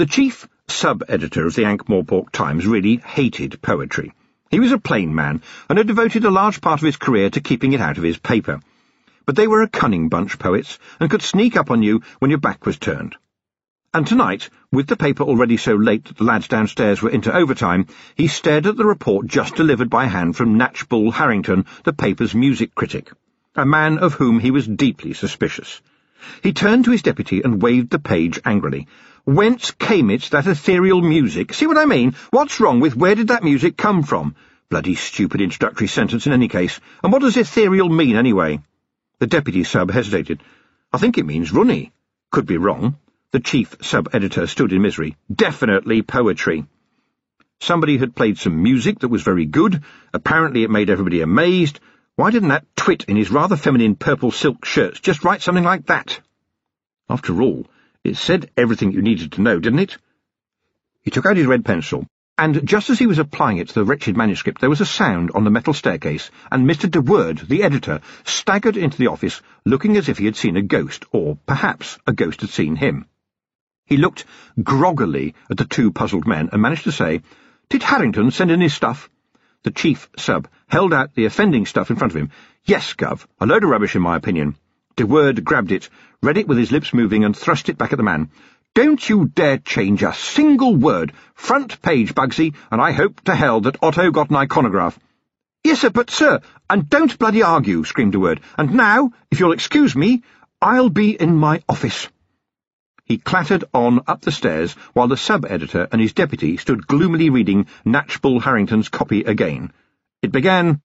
The chief sub-editor of the Ankh-Morpork Times really hated poetry. He was a plain man, and had devoted a large part of his career to keeping it out of his paper. But they were a cunning bunch, poets, and could sneak up on you when your back was turned. And tonight, with the paper already so late that the lads downstairs were into overtime, he stared at the report just delivered by hand from Natchbull Harrington, the paper's music critic, a man of whom he was deeply suspicious. He turned to his deputy and waved the page angrily. Whence came it, that ethereal music? See what I mean? What's wrong with where did that music come from? Bloody stupid introductory sentence in any case. And what does ethereal mean, anyway? The deputy sub hesitated. I think it means runny. Could be wrong. The chief sub-editor stood in misery. Definitely poetry. Somebody had played some music that was very good. Apparently it made everybody amazed. Why didn't that twit in his rather feminine purple silk shirts just write something like that? After all, it said everything you needed to know, didn't it? He took out his red pencil, and just as he was applying it to the wretched manuscript, there was a sound on the metal staircase, and Mr. De Worde, the editor, staggered into the office, looking as if he had seen a ghost, or perhaps a ghost had seen him. He looked groggily at the two puzzled men, and managed to say, Did Harrington send in his stuff? The chief sub held out the offending stuff in front of him. Yes, Gov, a load of rubbish in my opinion. De Worde grabbed it, read it with his lips moving, and thrust it back at the man. Don't you dare change a single word. Front page, Bugsy, and I hope to hell that Otto got an iconograph. Yes, sir, but, sir, and don't bloody argue, screamed De Worde. And now, if you'll excuse me, I'll be in my office. He clattered on up the stairs while the sub-editor and his deputy stood gloomily reading Natchbull Harrington's copy again. It began,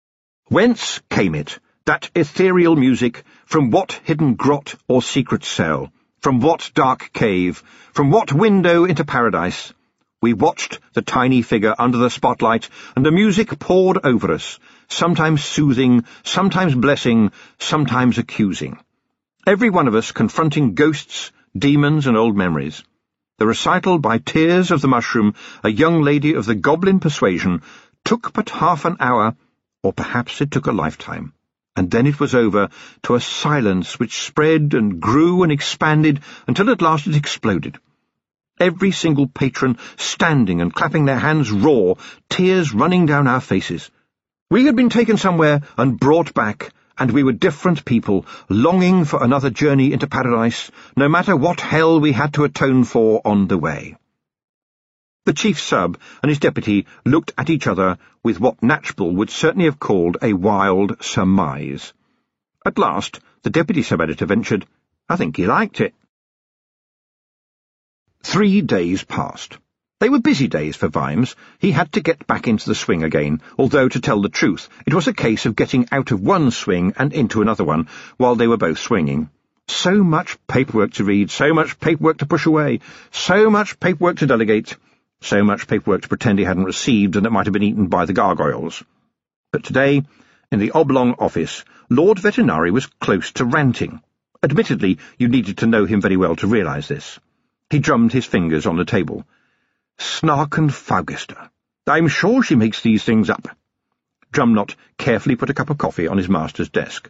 Whence came it? That ethereal music, from what hidden grot or secret cell, from what dark cave, from what window into paradise? We watched the tiny figure under the spotlight, and the music poured over us, sometimes soothing, sometimes blessing, sometimes accusing. Every one of us confronting ghosts, demons, and old memories. The recital by Tears of the Mushroom, a young lady of the goblin persuasion, took but half an hour, or perhaps it took a lifetime and then it was over to a silence which spread and grew and expanded until at last it exploded. Every single patron standing and clapping their hands raw, tears running down our faces. We had been taken somewhere and brought back, and we were different people, longing for another journey into paradise, no matter what hell we had to atone for on the way. The chief sub and his deputy looked at each other with what Natchbull would certainly have called a wild surmise. At last, the deputy sub-editor ventured, I think he liked it. Three days passed. They were busy days for Vimes. He had to get back into the swing again, although, to tell the truth, it was a case of getting out of one swing and into another one, while they were both swinging. So much paperwork to read, so much paperwork to push away, so much paperwork to delegate. So much paperwork to pretend he hadn't received and it might have been eaten by the gargoyles. But today, in the oblong office, Lord Vetinari was close to ranting. Admittedly, you needed to know him very well to realise this. He drummed his fingers on the table. Snarkenfaugister. I'm sure she makes these things up. Drumknott carefully put a cup of coffee on his master's desk.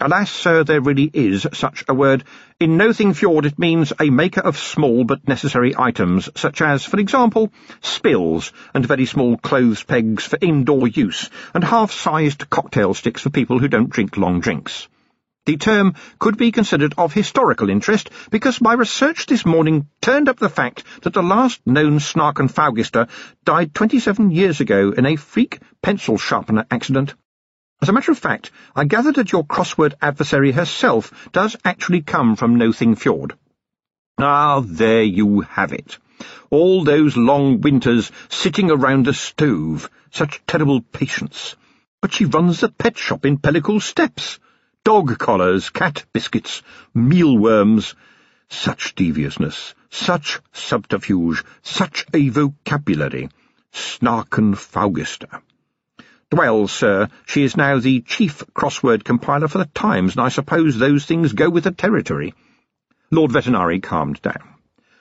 Alas, sir, there really is such a word. In Nothing Fjord it means a maker of small but necessary items, such as, for example, spills and very small clothes pegs for indoor use, and half-sized cocktail sticks for people who don't drink long drinks. The term could be considered of historical interest because my research this morning turned up the fact that the last known Snarkenfaugister died 27 years ago in a freak pencil sharpener accident. As a matter of fact, I gather that your crossword adversary herself does actually come from Nothing Fjord. Ah, there you have it. All those long winters sitting around a stove. Such terrible patience. But she runs a pet shop in Pellicle Steps. Dog collars, cat biscuits, mealworms. Such deviousness, such subterfuge, such a vocabulary. Snarkenfaugister. Well, sir, she is now the chief crossword compiler for the Times, and I suppose those things go with the territory. Lord Vetinari calmed down.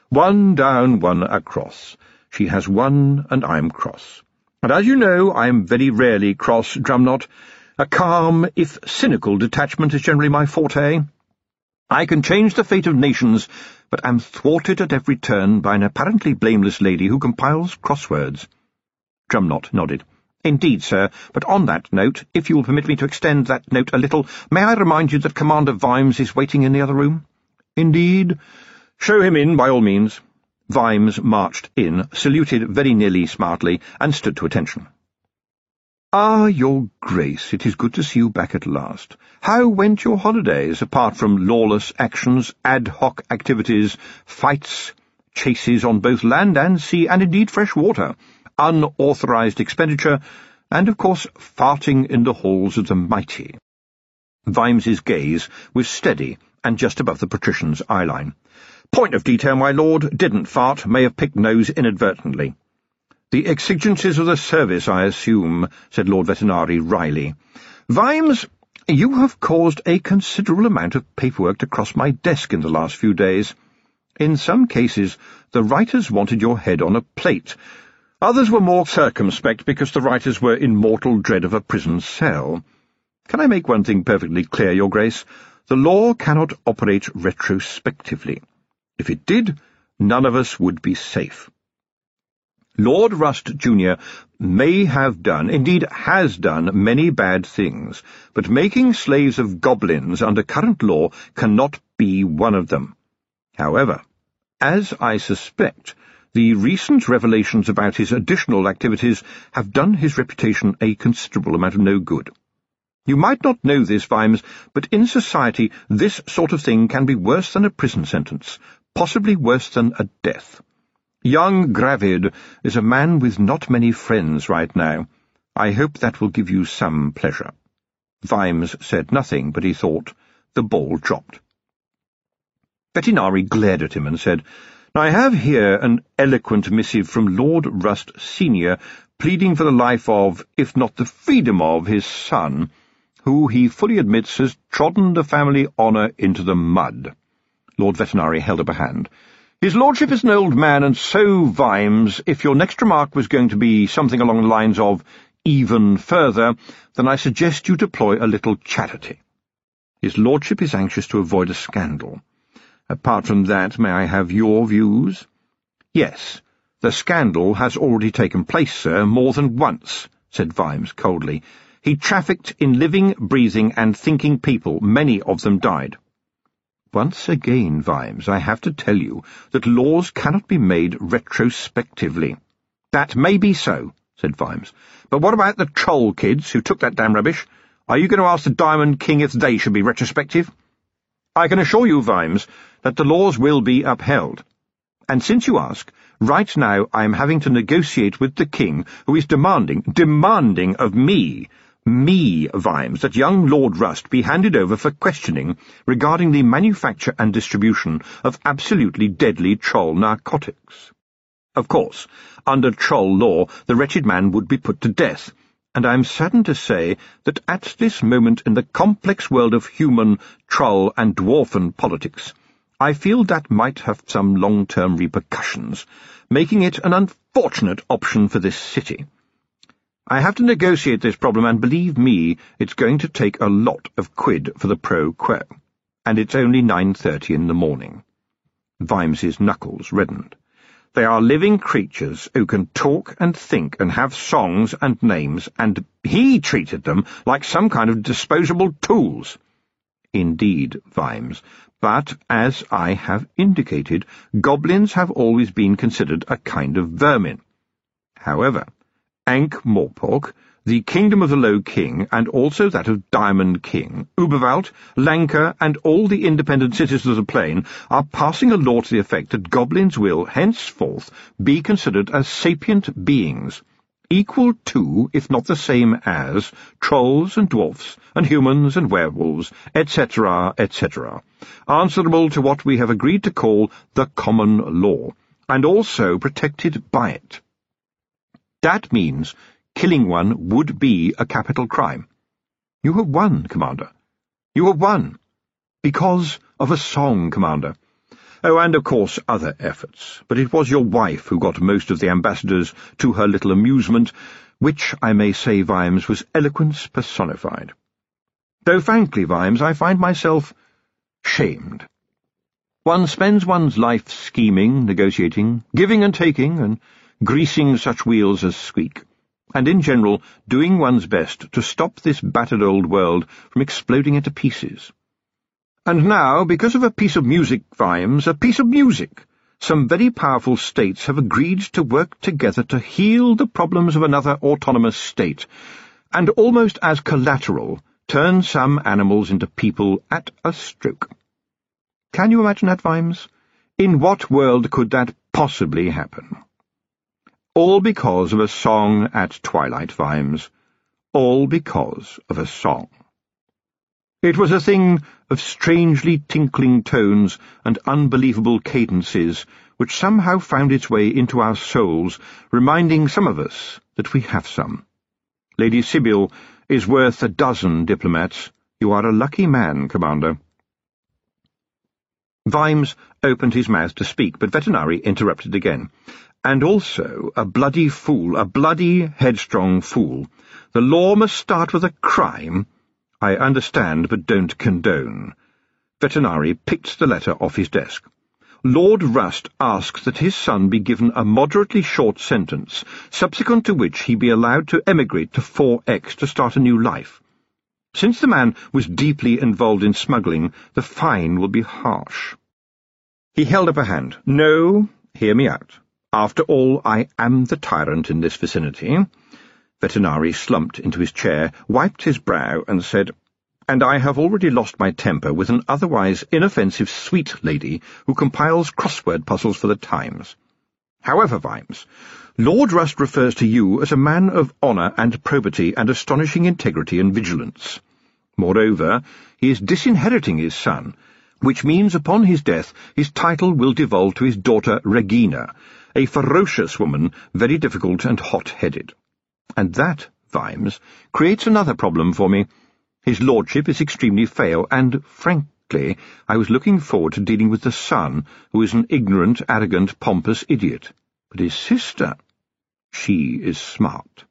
One down, one across. She has won, and I'm cross. And as you know, I am very rarely cross, Drumknott. A calm, if cynical, detachment is generally my forte. I can change the fate of nations, but am thwarted at every turn by an apparently blameless lady who compiles crosswords. Drumknott nodded. Indeed, sir, but on that note, if you will permit me to extend that note a little, may I remind you that Commander Vimes is waiting in the other room? Indeed. Show him in, by all means. Vimes marched in, saluted very nearly smartly, and stood to attention. Ah, Your Grace, it is good to see you back at last. How went your holidays, apart from lawless actions, ad hoc activities, fights, chases on both land and sea, and indeed fresh water? Unauthorized expenditure, and, of course, farting in the halls of the mighty. Vimes's gaze was steady and just above the patrician's eyeline. Point of detail, my lord, didn't fart, may have picked nose inadvertently. The exigencies of the service, I assume, said Lord Vetinari wryly. Vimes, you have caused a considerable amount of paperwork to cross my desk in the last few days. In some cases, the writers wanted your head on a plate, Others were more circumspect because the writers were in mortal dread of a prison cell. Can I make one thing perfectly clear, Your Grace? The law cannot operate retrospectively. If it did, none of us would be safe. Lord Rust, Jr. may have done, indeed has done, many bad things, but making slaves of goblins under current law cannot be one of them. However, as I suspect, the recent revelations about his additional activities have done his reputation a considerable amount of no good. You might not know this, Vimes, but in society this sort of thing can be worse than a prison sentence, possibly worse than a death. Young Gravid is a man with not many friends right now. I hope that will give you some pleasure. Vimes said nothing, but he thought. The ball dropped. Vetinari glared at him and said, I have here an eloquent missive from Lord Rust Senior, pleading for the life of, if not the freedom of, his son, who he fully admits has trodden the family honour into the mud. Lord Vetinari held up a hand. His lordship is an old man, and so, Vimes, if your next remark was going to be something along the lines of even further, then I suggest you deploy a little charity. His lordship is anxious to avoid a scandal. Apart from that, may I have your views? Yes, the scandal has already taken place, sir, more than once, said Vimes coldly. He trafficked in living, breathing, and thinking people. Many of them died. Once again, Vimes, I have to tell you that laws cannot be made retrospectively. That may be so, said Vimes. But what about the troll kids who took that damn rubbish? Are you going to ask the Diamond King if they should be retrospective? I can assure you, Vimes, that the laws will be upheld. And since you ask, right now I am having to negotiate with the king, who is demanding, demanding of me, me, Vimes, that young Lord Rust be handed over for questioning regarding the manufacture and distribution of absolutely deadly troll narcotics. Of course, under troll law, the wretched man would be put to death, and I am saddened to say that at this moment in the complex world of human, troll, and dwarfen politics, I feel that might have some long-term repercussions, making it an unfortunate option for this city. I have to negotiate this problem, and believe me, it's going to take a lot of quid for the pro quo. And it's only 9.30 in the morning. Vimes's knuckles reddened. They are living creatures who can talk and think and have songs and names, and he treated them like some kind of disposable tools. Indeed, Vimes, but, as I have indicated, goblins have always been considered a kind of vermin. However, Ankh-Morpork the kingdom of the Low King, and also that of Diamond King, Uberwald, Lancre, and all the independent citizens of the plain are passing a law to the effect that goblins will, henceforth, be considered as sapient beings, equal to, if not the same as, trolls and dwarfs, and humans and werewolves, etc., etc., answerable to what we have agreed to call the common law, and also protected by it. That means killing one would be a capital crime. You have won, Commander. You have won. Because of a song, Commander. Oh, and of course other efforts. But it was your wife who got most of the ambassadors to her little amusement, which, I may say, Vimes, was eloquence personified. Though frankly, Vimes, I find myself shamed. One spends one's life scheming, negotiating, giving and taking, and greasing such wheels as squeak, and in general doing one's best to stop this battered old world from exploding into pieces. And now, because of a piece of music, Vimes, a piece of music, some very powerful states have agreed to work together to heal the problems of another autonomous state, and almost as collateral, turn some animals into people at a stroke. Can you imagine that, Vimes? In what world could that possibly happen? All because of a song at twilight, Vimes. All because of a song. It was a thing of strangely tinkling tones and unbelievable cadences which somehow found its way into our souls, reminding some of us that we have some. Lady Sybil is worth a dozen diplomats. You are a lucky man, Commander. Vimes opened his mouth to speak, but Vetinari interrupted again. And also a bloody fool, a bloody headstrong fool. The law must start with a crime. I understand, but don't condone. Vetinari picked the letter off his desk. Lord Rust asks that his son be given a moderately short sentence, subsequent to which he be allowed to emigrate to 4X to start a new life. Since the man was deeply involved in smuggling, the fine will be harsh. He held up a hand. No, hear me out. After all, I am the tyrant in this vicinity. Vetinari slumped into his chair, wiped his brow, and said, And I have already lost my temper with an otherwise inoffensive sweet lady who compiles crossword puzzles for the Times. However, Vimes, Lord Rust refers to you as a man of honour and probity and astonishing integrity and vigilance. Moreover, he is disinheriting his son, which means upon his death his title will devolve to his daughter Regina, a ferocious woman, very difficult and hot-headed. And that, Vimes, creates another problem for me. His lordship is extremely frail, and, frankly, I was looking forward to dealing with the son, who is an ignorant, arrogant, pompous idiot. But his sister, she is smart.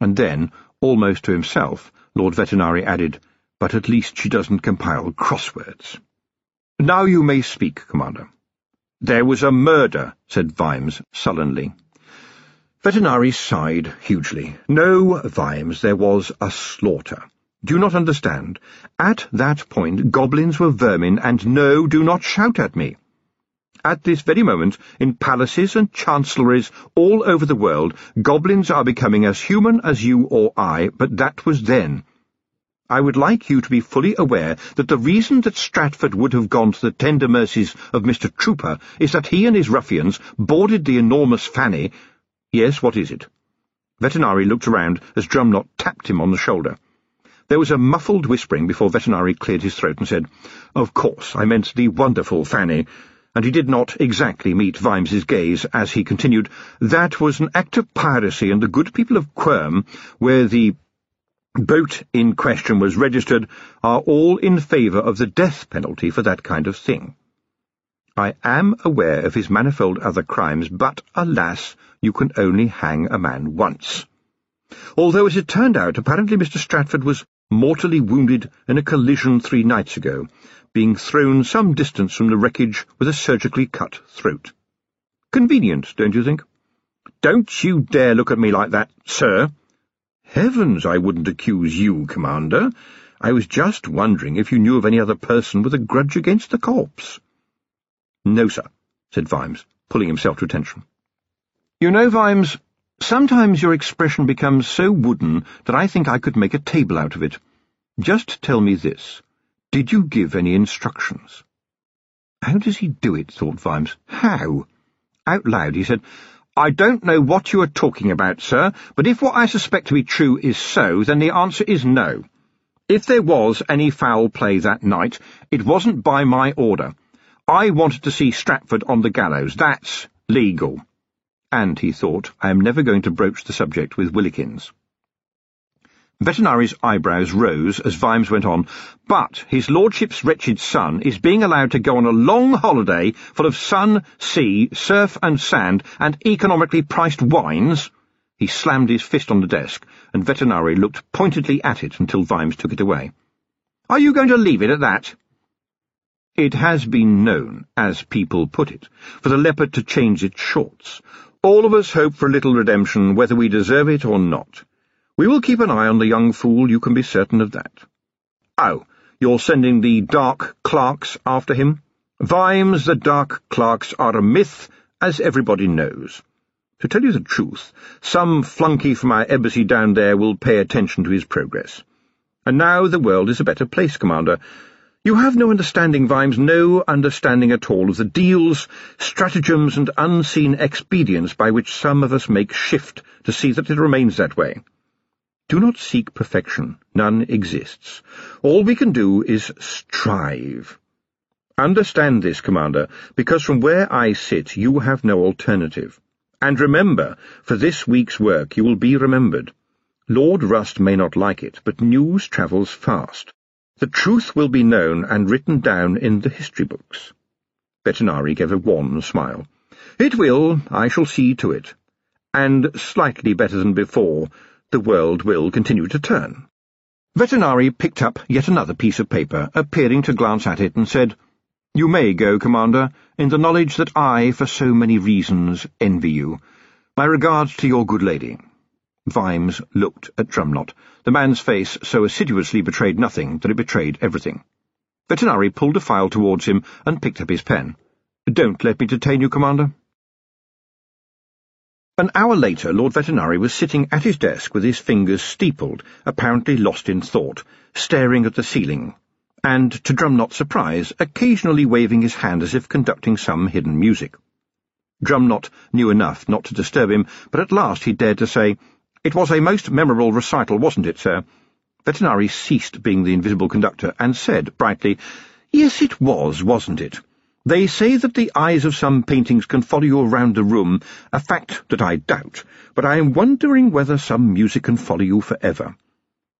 And then, almost to himself, Lord Vetinari added, But at least she doesn't compile crosswords. Now you may speak, Commander. There was a murder, said Vimes sullenly. Vetinari sighed hugely. No, Vimes, there was a slaughter. Do you not understand? At that point, goblins were vermin, and no, do not shout at me. At this very moment, in palaces and chancelleries all over the world, goblins are becoming as human as you or I, but that was then. I would like you to be fully aware that the reason that Stratford would have gone to the tender mercies of Mr. Trooper is that he and his ruffians boarded the enormous Fanny— Yes, what is it? Vetinari looked around as Drumknott tapped him on the shoulder. There was a muffled whispering before Vetinari cleared his throat and said, Of course, I meant the wonderful Fanny and he did not exactly meet Vimes's gaze as he continued, That was an act of piracy, and the good people of Quirm, where the boat in question was registered, are all in favour of the death penalty for that kind of thing. I am aware of his manifold other crimes, but, alas, you can only hang a man once. Although, as it turned out, apparently Mr. Stratford was mortally wounded in a collision three nights ago, being thrown some distance from the wreckage with a surgically cut throat. Convenient, don't you think? Don't you dare look at me like that, sir. Heavens, I wouldn't accuse you, Commander. I was just wondering if you knew of any other person with a grudge against the corpse. No, sir, said Vimes, pulling himself to attention. You know, Vimes, sometimes your expression becomes so wooden that I think I could make a table out of it. Just tell me this. Did you give any instructions? How does he do it, thought Vimes. How? Out loud he said, I don't know what you are talking about, sir, but if what I suspect to be true is so, then the answer is no. If there was any foul play that night, it wasn't by my order. I wanted to see Stratford on the gallows. That's legal. And, he thought, I am never going to broach the subject with Willikins. Vetinari's eyebrows rose as Vimes went on, but his lordship's wretched son is being allowed to go on a long holiday full of sun, sea, surf and sand, and economically priced wines? He slammed his fist on the desk, and Vetinari looked pointedly at it until Vimes took it away. Are you going to leave it at that? It has been known, as people put it, for the leopard to change its shorts. All of us hope for a little redemption, whether we deserve it or not. We will keep an eye on the young fool, you can be certain of that. Oh, you're sending the dark clerks after him? Vimes, the dark clerks are a myth, as everybody knows. To tell you the truth, some flunky from our embassy down there will pay attention to his progress. And now the world is a better place, Commander. You have no understanding, Vimes, no understanding at all of the deals, stratagems, and unseen expedients by which some of us make shift to see that it remains that way. Do not seek perfection. None exists. All we can do is strive. Understand this, Commander, because from where I sit you have no alternative. And remember, for this week's work you will be remembered. Lord Rust may not like it, but news travels fast. The truth will be known and written down in the history books. Vetinari gave a wan smile. It will, I shall see to it. And slightly better than before, the world will continue to turn. Vetinari picked up yet another piece of paper, appearing to glance at it, and said, You may go, Commander, in the knowledge that I, for so many reasons, envy you. My regards to your good lady. Vimes looked at Drumknott. The man's face so assiduously betrayed nothing that it betrayed everything. Vetinari pulled a file towards him and picked up his pen. Don't let me detain you, Commander. An hour later, Lord Vetinari was sitting at his desk with his fingers steepled, apparently lost in thought, staring at the ceiling, and, to Drumknott's surprise, occasionally waving his hand as if conducting some hidden music. Drumknott knew enough not to disturb him, but at last he dared to say, It was a most memorable recital, wasn't it, sir? Vetinari ceased being the invisible conductor and said, brightly, Yes, it was, wasn't it? They say that the eyes of some paintings can follow you around the room, a fact that I doubt, but I am wondering whether some music can follow you forever.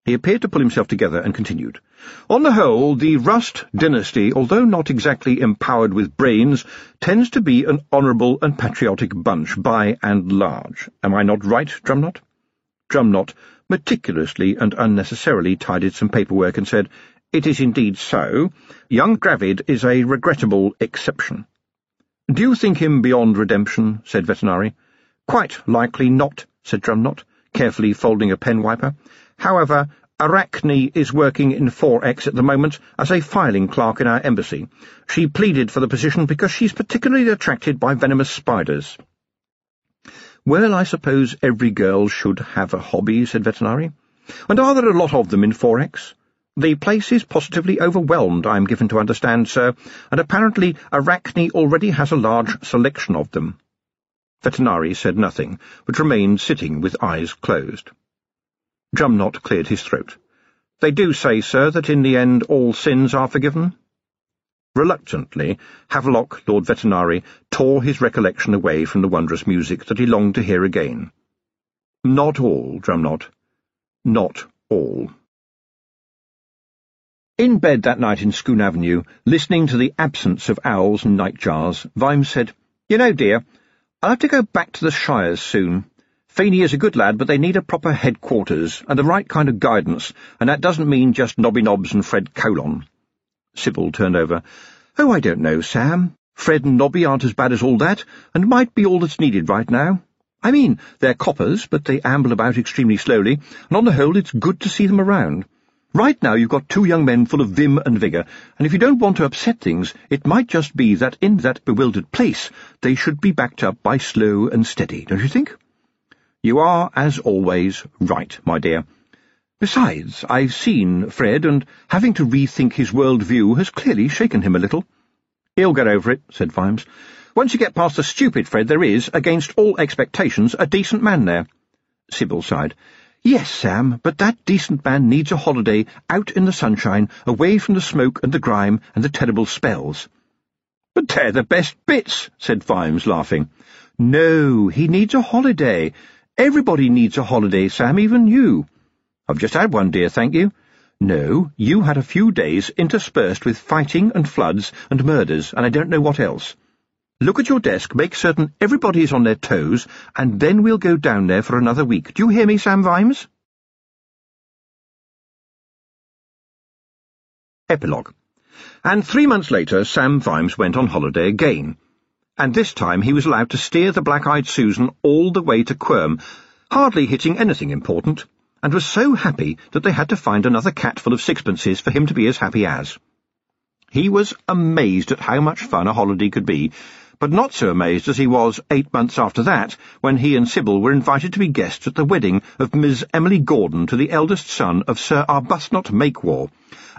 He appeared to pull himself together and continued. On the whole, the Rust dynasty, although not exactly empowered with brains, tends to be an honourable and patriotic bunch by and large. Am I not right, Drumknott? Drumknott meticulously and unnecessarily tidied some paperwork and said, it is indeed so. Young Gravid is a regrettable exception. Do you think him beyond redemption? said Vetinari. Quite likely not, said Drumknott, carefully folding a pen wiper. However, Arachne is working in 4X at the moment as a filing clerk in our embassy. She pleaded for the position because she's particularly attracted by venomous spiders. Well, I suppose every girl should have a hobby, said Vetinari. And are there a lot of them in 4X? The place is positively overwhelmed, I am given to understand, sir, and apparently Arachne already has a large selection of them. Vetinari said nothing, but remained sitting with eyes closed. Drumknott cleared his throat. They do say, sir, that in the end all sins are forgiven? Reluctantly, Havelock, Lord Vetinari, tore his recollection away from the wondrous music that he longed to hear again. Not all, Drumknott. Not all. In bed that night in Scone Avenue, listening to the absence of owls and nightjars, Vimes said, You know, dear, I'll have to go back to the Shires soon. Feeney is a good lad, but they need a proper headquarters, and the right kind of guidance, and that doesn't mean just Nobby Nobbs and Fred Colon. Sybil turned over. Oh, I don't know, Sam. Fred and Nobby aren't as bad as all that, and might be all that's needed right now. I mean, they're coppers, but they amble about extremely slowly, and on the whole it's good to see them around. Right now you've got two young men full of vim and vigour, and if you don't want to upset things, it might just be that in that bewildered place they should be backed up by slow and steady, don't you think? You are, as always, right, my dear. Besides, I've seen Fred, and having to rethink his world view has clearly shaken him a little. He'll get over it, said Vimes. Once you get past the stupid Fred, there is, against all expectations, a decent man there. Sybil sighed. Yes, Sam, but that decent man needs a holiday out in the sunshine, away from the smoke and the grime and the terrible spells. But they're the best bits, said Vimes, laughing. No, he needs a holiday. Everybody needs a holiday, Sam, even you. I've just had one, dear, thank you. No, you had a few days interspersed with fighting and floods and murders, and I don't know what else. Look at your desk, make certain everybody is on their toes, and then we'll go down there for another week. Do you hear me, Sam Vimes? Epilogue And three months later, Sam Vimes went on holiday again. And this time he was allowed to steer the Black-Eyed Susan all the way to Quirm, hardly hitting anything important, and was so happy that they had to find another cat full of sixpences for him to be as happy as. He was amazed at how much fun a holiday could be, but not so amazed as he was eight months after that, when he and Sybil were invited to be guests at the wedding of Miss Emily Gordon to the eldest son of Sir Arbuthnot Makewar,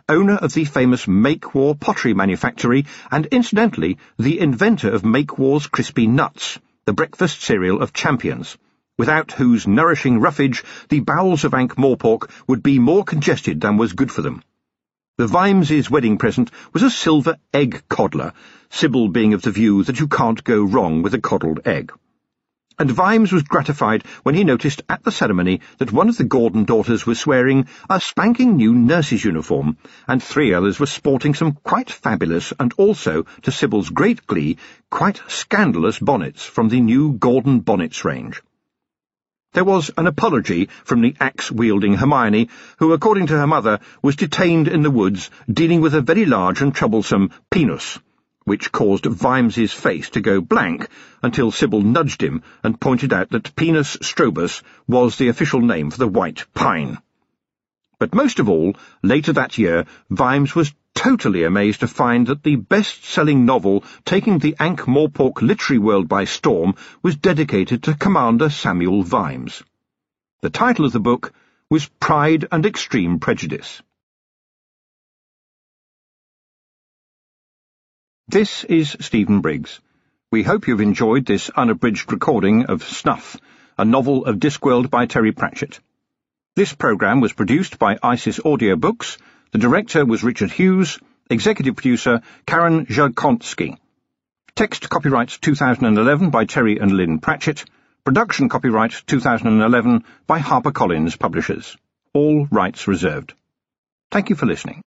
owner of the famous Makewar pottery manufactory, and incidentally the inventor of Makewar's Crispy Nuts, the breakfast cereal of champions, without whose nourishing roughage the bowels of Ankh-Morpork would be more congested than was good for them. The Vimeses' wedding present was a silver egg coddler, Sybil being of the view that you can't go wrong with a coddled egg. And Vimes was gratified when he noticed at the ceremony that one of the Gordon daughters was wearing a spanking new nurse's uniform, and three others were sporting some quite fabulous and also, to Sybil's great glee, quite scandalous bonnets from the new Gordon Bonnets range. There was an apology from the axe-wielding Hermione, who, according to her mother, was detained in the woods dealing with a very large and troublesome penis, which caused Vimes's face to go blank until Sybil nudged him and pointed out that Pinus strobus was the official name for the white pine. But most of all, later that year, Vimes was totally amazed to find that the best-selling novel taking the Ankh-Morpork literary world by storm was dedicated to Commander Samuel Vimes. The title of the book was Pride and Extreme Prejudice. This is Stephen Briggs. We hope you've enjoyed this unabridged recording of Snuff, a novel of Discworld by Terry Pratchett. This programme was produced by ISIS Audio Books the director was Richard Hughes, executive producer Karen Zhirkonsky. Text copyright 2011 by Terry and Lynn Pratchett. Production copyright 2011 by HarperCollins Publishers. All rights reserved. Thank you for listening.